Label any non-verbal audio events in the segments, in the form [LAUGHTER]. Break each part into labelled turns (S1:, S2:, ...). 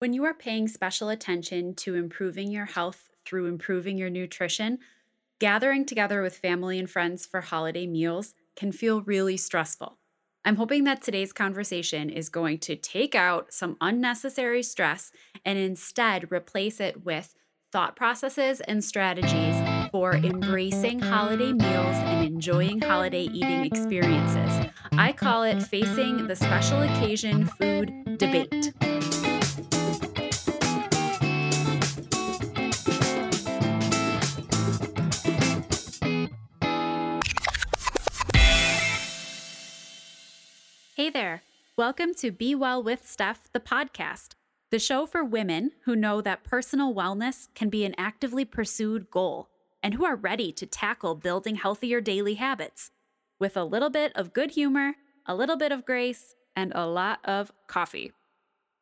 S1: When you are paying special attention to improving your health through improving your nutrition, gathering together with family and friends for holiday meals can feel really stressful. I'm hoping that today's conversation is going to take out some unnecessary stress and instead replace it with thought processes and strategies for embracing holiday meals and enjoying holiday eating experiences. I call it facing the special occasion food debate. There. Welcome to Be Well with Steph, the podcast, the show for women who know that personal wellness can be an actively pursued goal and who are ready to tackle building healthier daily habits with a little bit of good humor, a little bit of grace, and a lot of coffee.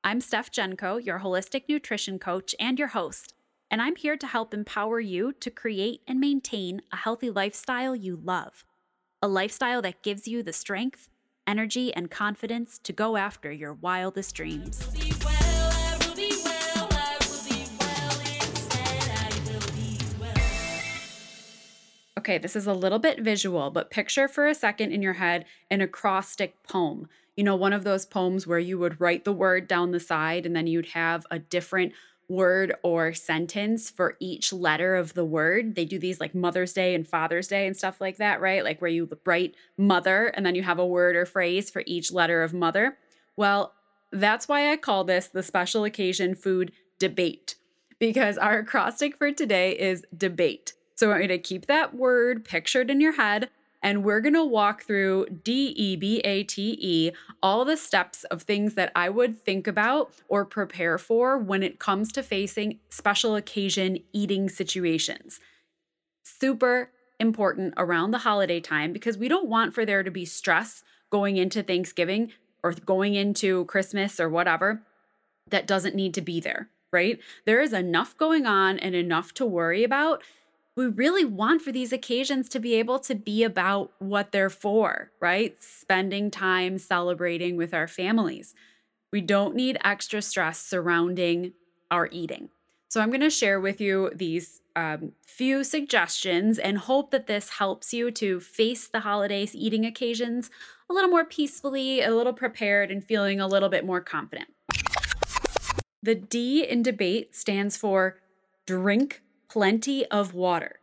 S1: I'm Steph Genko, your holistic nutrition coach and your host, and I'm here to help empower you to create and maintain a healthy lifestyle you love. A lifestyle that gives you the strength energy, and confidence to go after your wildest dreams. Okay, this is a little bit visual, but picture for a second in your head an acrostic poem. You know, one of those poems where you would write the word down the side and then you'd have a different word or sentence for each letter of the word. They do these like Mother's Day and Father's Day and stuff like that, right? Like where you write mother and then you have a word or phrase for each letter of mother. Well, that's why I call this the special occasion food debate because our acrostic for today is debate. So I want you to keep that word pictured in your head and we're going to walk through D E B A T E, all the steps of things that I would think about or prepare for when it comes to facing special occasion eating situations. Super important around the holiday time because we don't want for there to be stress going into Thanksgiving or going into Christmas or whatever that doesn't need to be there, right? There is enough going on and enough to worry about we really want for these occasions to be able to be about what they're for, right? Spending time celebrating with our families. We don't need extra stress surrounding our eating. So, I'm going to share with you these um, few suggestions and hope that this helps you to face the holidays eating occasions a little more peacefully, a little prepared, and feeling a little bit more confident. The D in debate stands for drink plenty of water.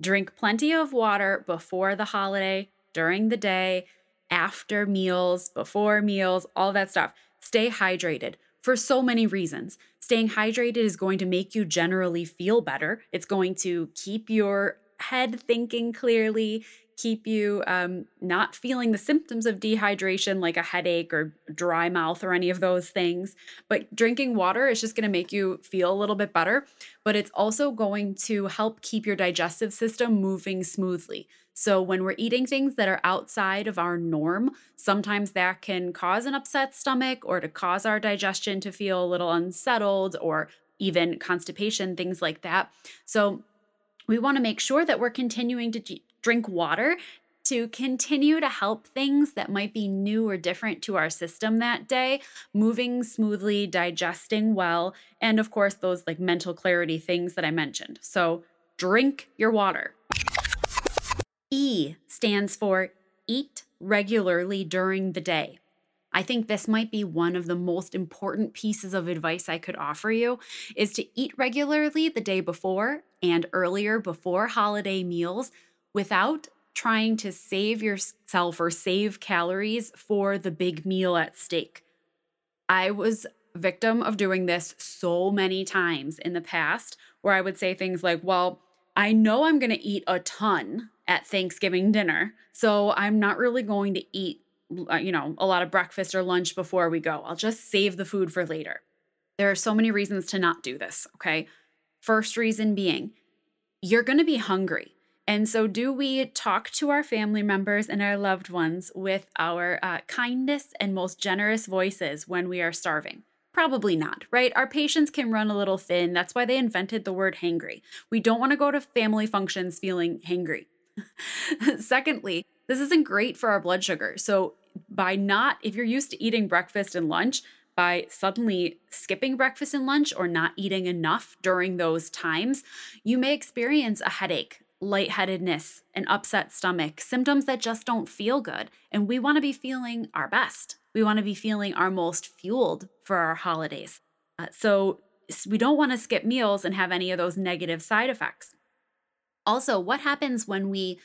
S1: Drink plenty of water before the holiday, during the day, after meals, before meals, all that stuff. Stay hydrated for so many reasons. Staying hydrated is going to make you generally feel better. It's going to keep your head thinking clearly keep you um, not feeling the symptoms of dehydration like a headache or dry mouth or any of those things. But drinking water is just going to make you feel a little bit better. But it's also going to help keep your digestive system moving smoothly. So, when we're eating things that are outside of our norm, sometimes that can cause an upset stomach or to cause our digestion to feel a little unsettled or even constipation, things like that. So, we want to make sure that we're continuing to drink water to continue to help things that might be new or different to our system that day, moving smoothly, digesting well, and of course, those like mental clarity things that I mentioned. So, drink your water. E stands for eat regularly during the day. I think this might be one of the most important pieces of advice I could offer you is to eat regularly the day before and earlier before holiday meals without trying to save yourself or save calories for the big meal at stake. I was victim of doing this so many times in the past where I would say things like, "Well, I know I'm going to eat a ton at Thanksgiving dinner, so I'm not really going to eat uh, you know, a lot of breakfast or lunch before we go. I'll just save the food for later." There are so many reasons to not do this, okay? First reason being, you're going to be hungry. And so, do we talk to our family members and our loved ones with our uh, kindest and most generous voices when we are starving? Probably not, right? Our patience can run a little thin. That's why they invented the word hangry. We don't want to go to family functions feeling hangry. [LAUGHS] Secondly, this isn't great for our blood sugar. So, by not, if you're used to eating breakfast and lunch, by suddenly skipping breakfast and lunch or not eating enough during those times, you may experience a headache, lightheadedness, an upset stomach, symptoms that just don't feel good. And we want to be feeling our best. We want to be feeling our most fueled for our holidays. Uh, so we don't want to skip meals and have any of those negative side effects. Also, what happens when we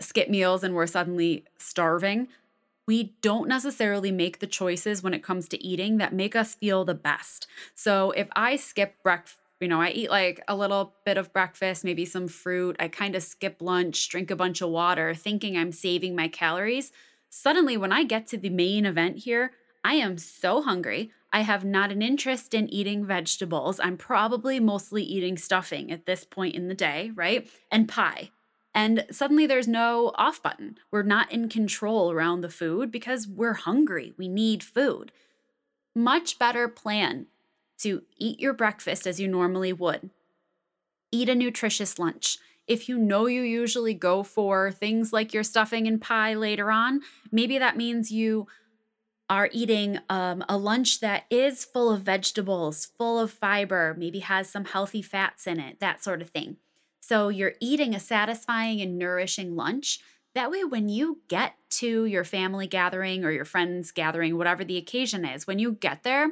S1: skip meals and we're suddenly starving? we don't necessarily make the choices when it comes to eating that make us feel the best. So if I skip breakfast, you know, I eat like a little bit of breakfast, maybe some fruit, I kind of skip lunch, drink a bunch of water, thinking I'm saving my calories. Suddenly, when I get to the main event here, I am so hungry. I have not an interest in eating vegetables. I'm probably mostly eating stuffing at this point in the day, right? And pie. And suddenly there's no off button. We're not in control around the food because we're hungry. We need food. Much better plan to eat your breakfast as you normally would. Eat a nutritious lunch. If you know you usually go for things like your stuffing and pie later on, maybe that means you are eating um, a lunch that is full of vegetables, full of fiber, maybe has some healthy fats in it, that sort of thing. So you're eating a satisfying and nourishing lunch. That way, when you get to your family gathering or your friends gathering, whatever the occasion is, when you get there,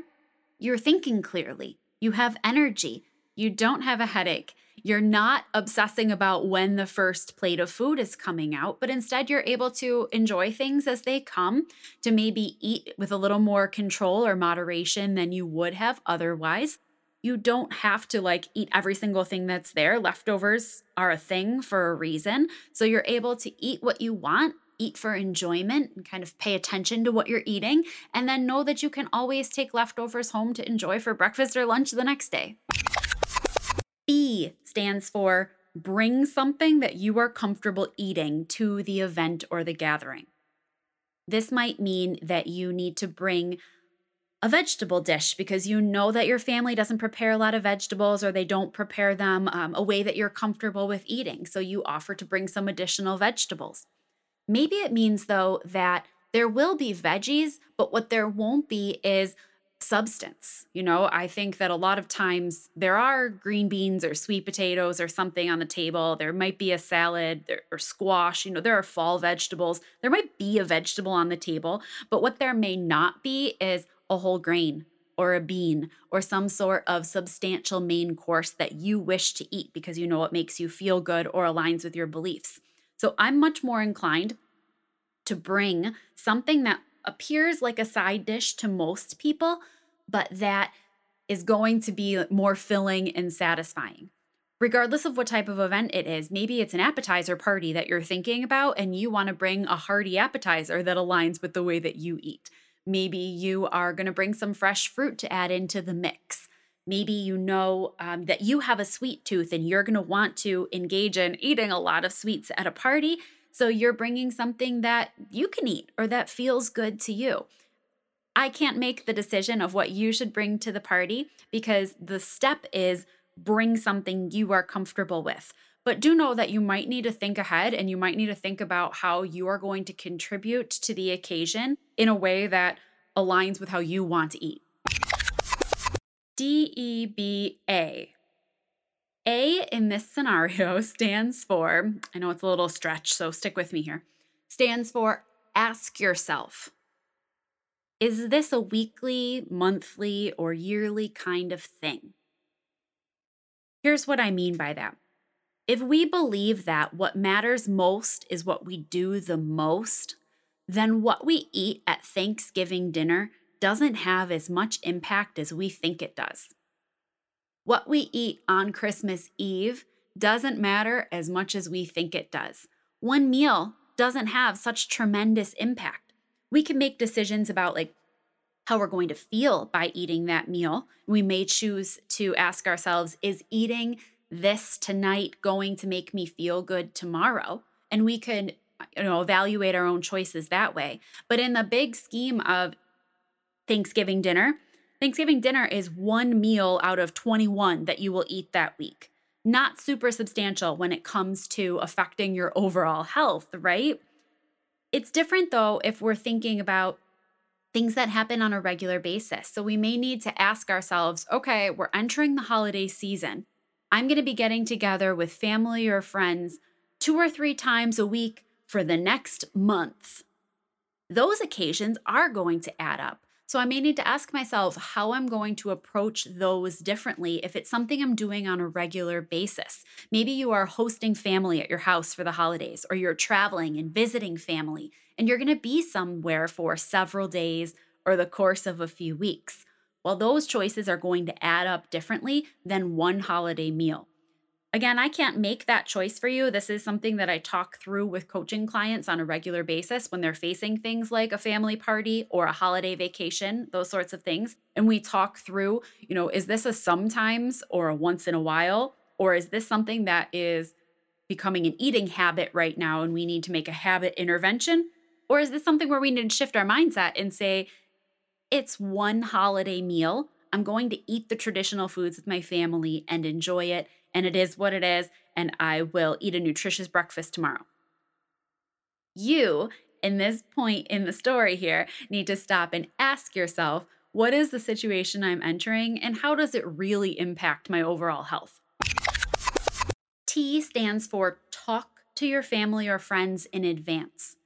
S1: you're thinking clearly. You have energy. You don't have a headache. You're not obsessing about when the first plate of food is coming out, but instead you're able to enjoy things as they come, to maybe eat with a little more control or moderation than you would have otherwise you don't have to like eat every single thing that's there. Leftovers are a thing for a reason. So you're able to eat what you want, eat for enjoyment, and kind of pay attention to what you're eating, and then know that you can always take leftovers home to enjoy for breakfast or lunch the next day. B stands for bring something that you are comfortable eating to the event or the gathering. This might mean that you need to bring a vegetable dish because you know that your family doesn't prepare a lot of vegetables or they don't prepare them um, a way that you're comfortable with eating. So you offer to bring some additional vegetables. Maybe it means, though, that there will be veggies, but what there won't be is substance. You know, I think that a lot of times there are green beans or sweet potatoes or something on the table. There might be a salad or squash. You know, there are fall vegetables. There might be a vegetable on the table, but what there may not be is a whole grain or a bean or some sort of substantial main course that you wish to eat because you know it makes you feel good or aligns with your beliefs. So I'm much more inclined to bring something that appears like a side dish to most people, but that is going to be more filling and satisfying. Regardless of what type of event it is, maybe it's an appetizer party that you're thinking about and you want to bring a hearty appetizer that aligns with the way that you eat. Maybe you are going to bring some fresh fruit to add into the mix. Maybe you know um, that you have a sweet tooth and you're going to want to engage in eating a lot of sweets at a party. So you're bringing something that you can eat or that feels good to you. I can't make the decision of what you should bring to the party because the step is bring something you are comfortable with. But do know that you might need to think ahead and you might need to think about how you are going to contribute to the occasion in a way that aligns with how you want to eat. D E B A. A in this scenario [LAUGHS] stands for, I know it's a little stretch, so stick with me here, stands for ask yourself Is this a weekly, monthly, or yearly kind of thing? Here's what I mean by that. If we believe that what matters most is what we do the most, then what we eat at Thanksgiving dinner doesn't have as much impact as we think it does. What we eat on Christmas Eve doesn't matter as much as we think it does. One meal doesn't have such tremendous impact. We can make decisions about like how we're going to feel by eating that meal. We may choose to ask ourselves is eating this tonight going to make me feel good tomorrow? And we could, you know, evaluate our own choices that way. But in the big scheme of Thanksgiving dinner, Thanksgiving dinner is one meal out of 21 that you will eat that week. Not super substantial when it comes to affecting your overall health, right? It's different though if we're thinking about things that happen on a regular basis. So we may need to ask ourselves okay, we're entering the holiday season. I'm going to be getting together with family or friends two or three times a week for the next month. Those occasions are going to add up. So I may need to ask myself how I'm going to approach those differently if it's something I'm doing on a regular basis. Maybe you are hosting family at your house for the holidays, or you're traveling and visiting family, and you're going to be somewhere for several days or the course of a few weeks. Well, those choices are going to add up differently than one holiday meal. Again, I can't make that choice for you. This is something that I talk through with coaching clients on a regular basis when they're facing things like a family party or a holiday vacation, those sorts of things. And we talk through, you know, is this a sometimes or a once in a while? Or is this something that is becoming an eating habit right now and we need to make a habit intervention? Or is this something where we need to shift our mindset and say, it's one holiday meal. I'm going to eat the traditional foods with my family and enjoy it and it is what it is, and I will eat a nutritious breakfast tomorrow. You, in this point in the story here, need to stop and ask yourself what is the situation I'm entering, and how does it really impact my overall health? T stands for talk to your family or friends in advance.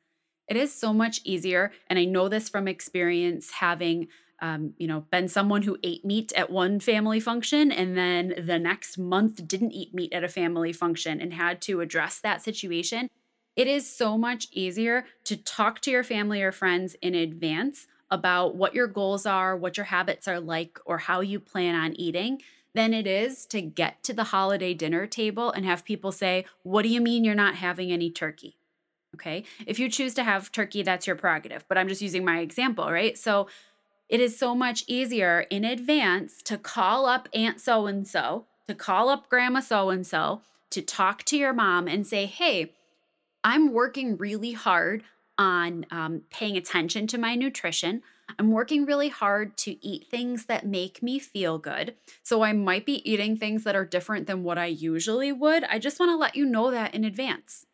S1: It is so much easier, and I know this from experience having um, you know, been someone who ate meat at one family function and then the next month didn't eat meat at a family function and had to address that situation, it is so much easier to talk to your family or friends in advance about what your goals are, what your habits are like, or how you plan on eating than it is to get to the holiday dinner table and have people say, What do you mean you're not having any turkey? Okay. If you choose to have turkey, that's your prerogative, but I'm just using my example, right? So, it is so much easier in advance to call up Aunt so and so, to call up Grandma so and so, to talk to your mom and say, hey, I'm working really hard on um, paying attention to my nutrition. I'm working really hard to eat things that make me feel good. So I might be eating things that are different than what I usually would. I just want to let you know that in advance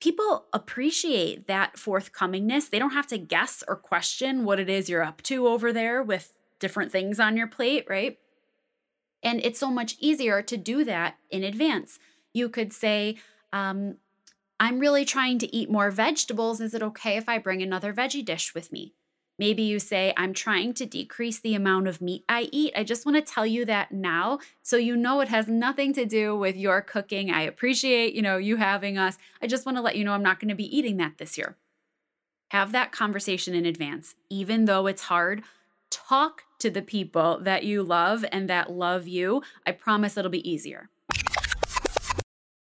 S1: people appreciate that forthcomingness. They don't have to guess or question what it is you're up to over there with different things on your plate, right? And it's so much easier to do that in advance. You could say, um, I'm really trying to eat more vegetables. Is it okay if I bring another veggie dish with me? Maybe you say, I'm trying to decrease the amount of meat I eat. I just want to tell you that now so you know it has nothing to do with your cooking. I appreciate, you know, you having us. I just want to let you know I'm not going to be eating that this year. Have that conversation in advance. Even though it's hard, talk to the people that you love and that love you. I promise it'll be easier.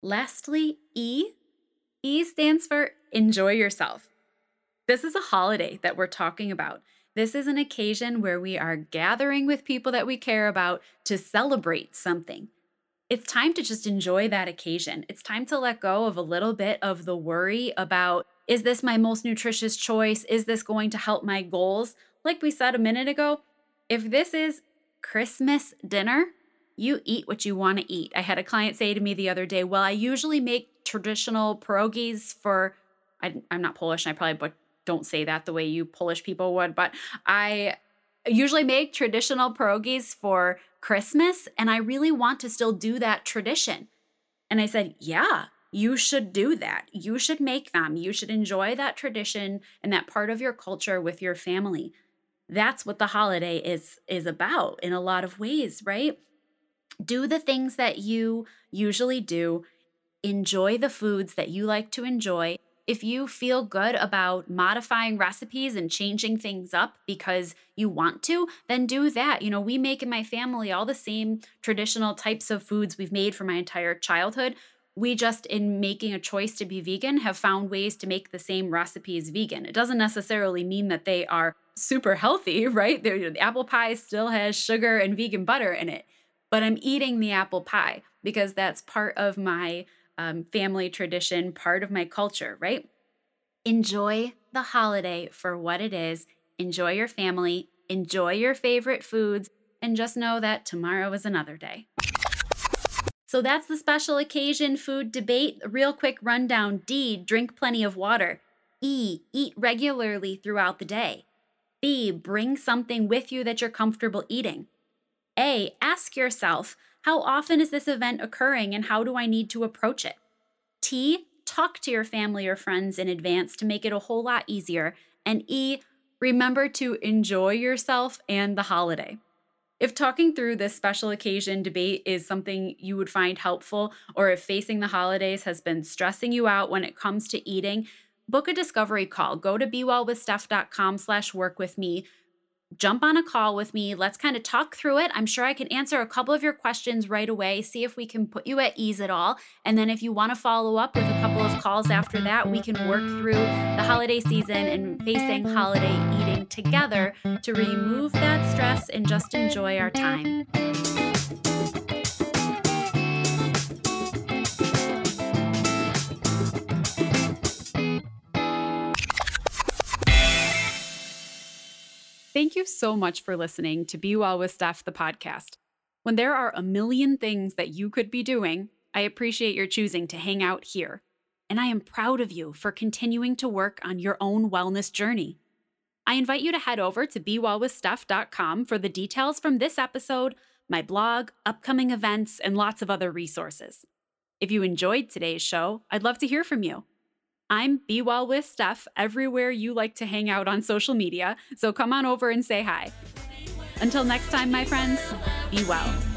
S1: Lastly, E. E stands for enjoy yourself. This is a holiday that we're talking about. This is an occasion where we are gathering with people that we care about to celebrate something. It's time to just enjoy that occasion. It's time to let go of a little bit of the worry about is this my most nutritious choice? Is this going to help my goals? Like we said a minute ago, if this is Christmas dinner, you eat what you want to eat. I had a client say to me the other day, Well, I usually make traditional pierogies for, I, am not Polish and I probably don't say that the way you Polish people would, but I usually make traditional pierogies for Christmas and I really want to still do that tradition. And I said, Yeah, you should do that. You should make them. You should enjoy that tradition and that part of your culture with your family. That's what the holiday is is about in a lot of ways, right? Do the things that you usually do. Enjoy the foods that you like to enjoy if you feel good about modifying recipes and changing things up because you want to, then do that. You know, we make in my family all the same traditional types of foods we've made for my entire childhood. We just, in making a choice to be vegan, have found ways to make the same recipes vegan. It doesn't necessarily mean that they are super healthy, [LAUGHS] right? The apple pie still has sugar and vegan butter in it, but I'm eating the apple pie because that's part of my um, family tradition, part of my culture, right? Enjoy the holiday for what it is. Enjoy your family, enjoy your favorite foods, and just know that tomorrow is another day. So that's the special occasion food debate. Real quick rundown D, drink plenty of water. E, eat regularly throughout the day. B. Bring something with you that you're comfortable eating. A. Ask yourself, how often is this event occurring and how do I need to approach it? T. Talk to your family or friends in advance to make it a whole lot easier. And E. Remember to enjoy yourself and the holiday. If talking through this special occasion debate is something you would find helpful, or if facing the holidays has been stressing you out when it comes to eating, book a discovery call. Go to bewellwithsteph.com slash work with me jump on a call with me. Let's kind of talk through it. I'm sure I can answer a couple of your questions right away, see if we can put you at ease at all. And then if you want to follow up with a couple of calls after that, we can work through the holiday season and facing holiday eating together to remove that stress and just enjoy our time. Thank you so much for listening to Be Well with Steph, the podcast. When there are a million things that you could be doing, I appreciate your choosing to hang out here. And I am proud of you for continuing to work on your own wellness journey. I invite you to head over to bewellwithsteph.com for the details from this episode, my blog, upcoming events, and lots of other resources. If you enjoyed today's show, I'd love to hear from you. I'm Be Well with Steph everywhere you like to hang out on social media, so come on over and say hi. Until next time, my friends, be well.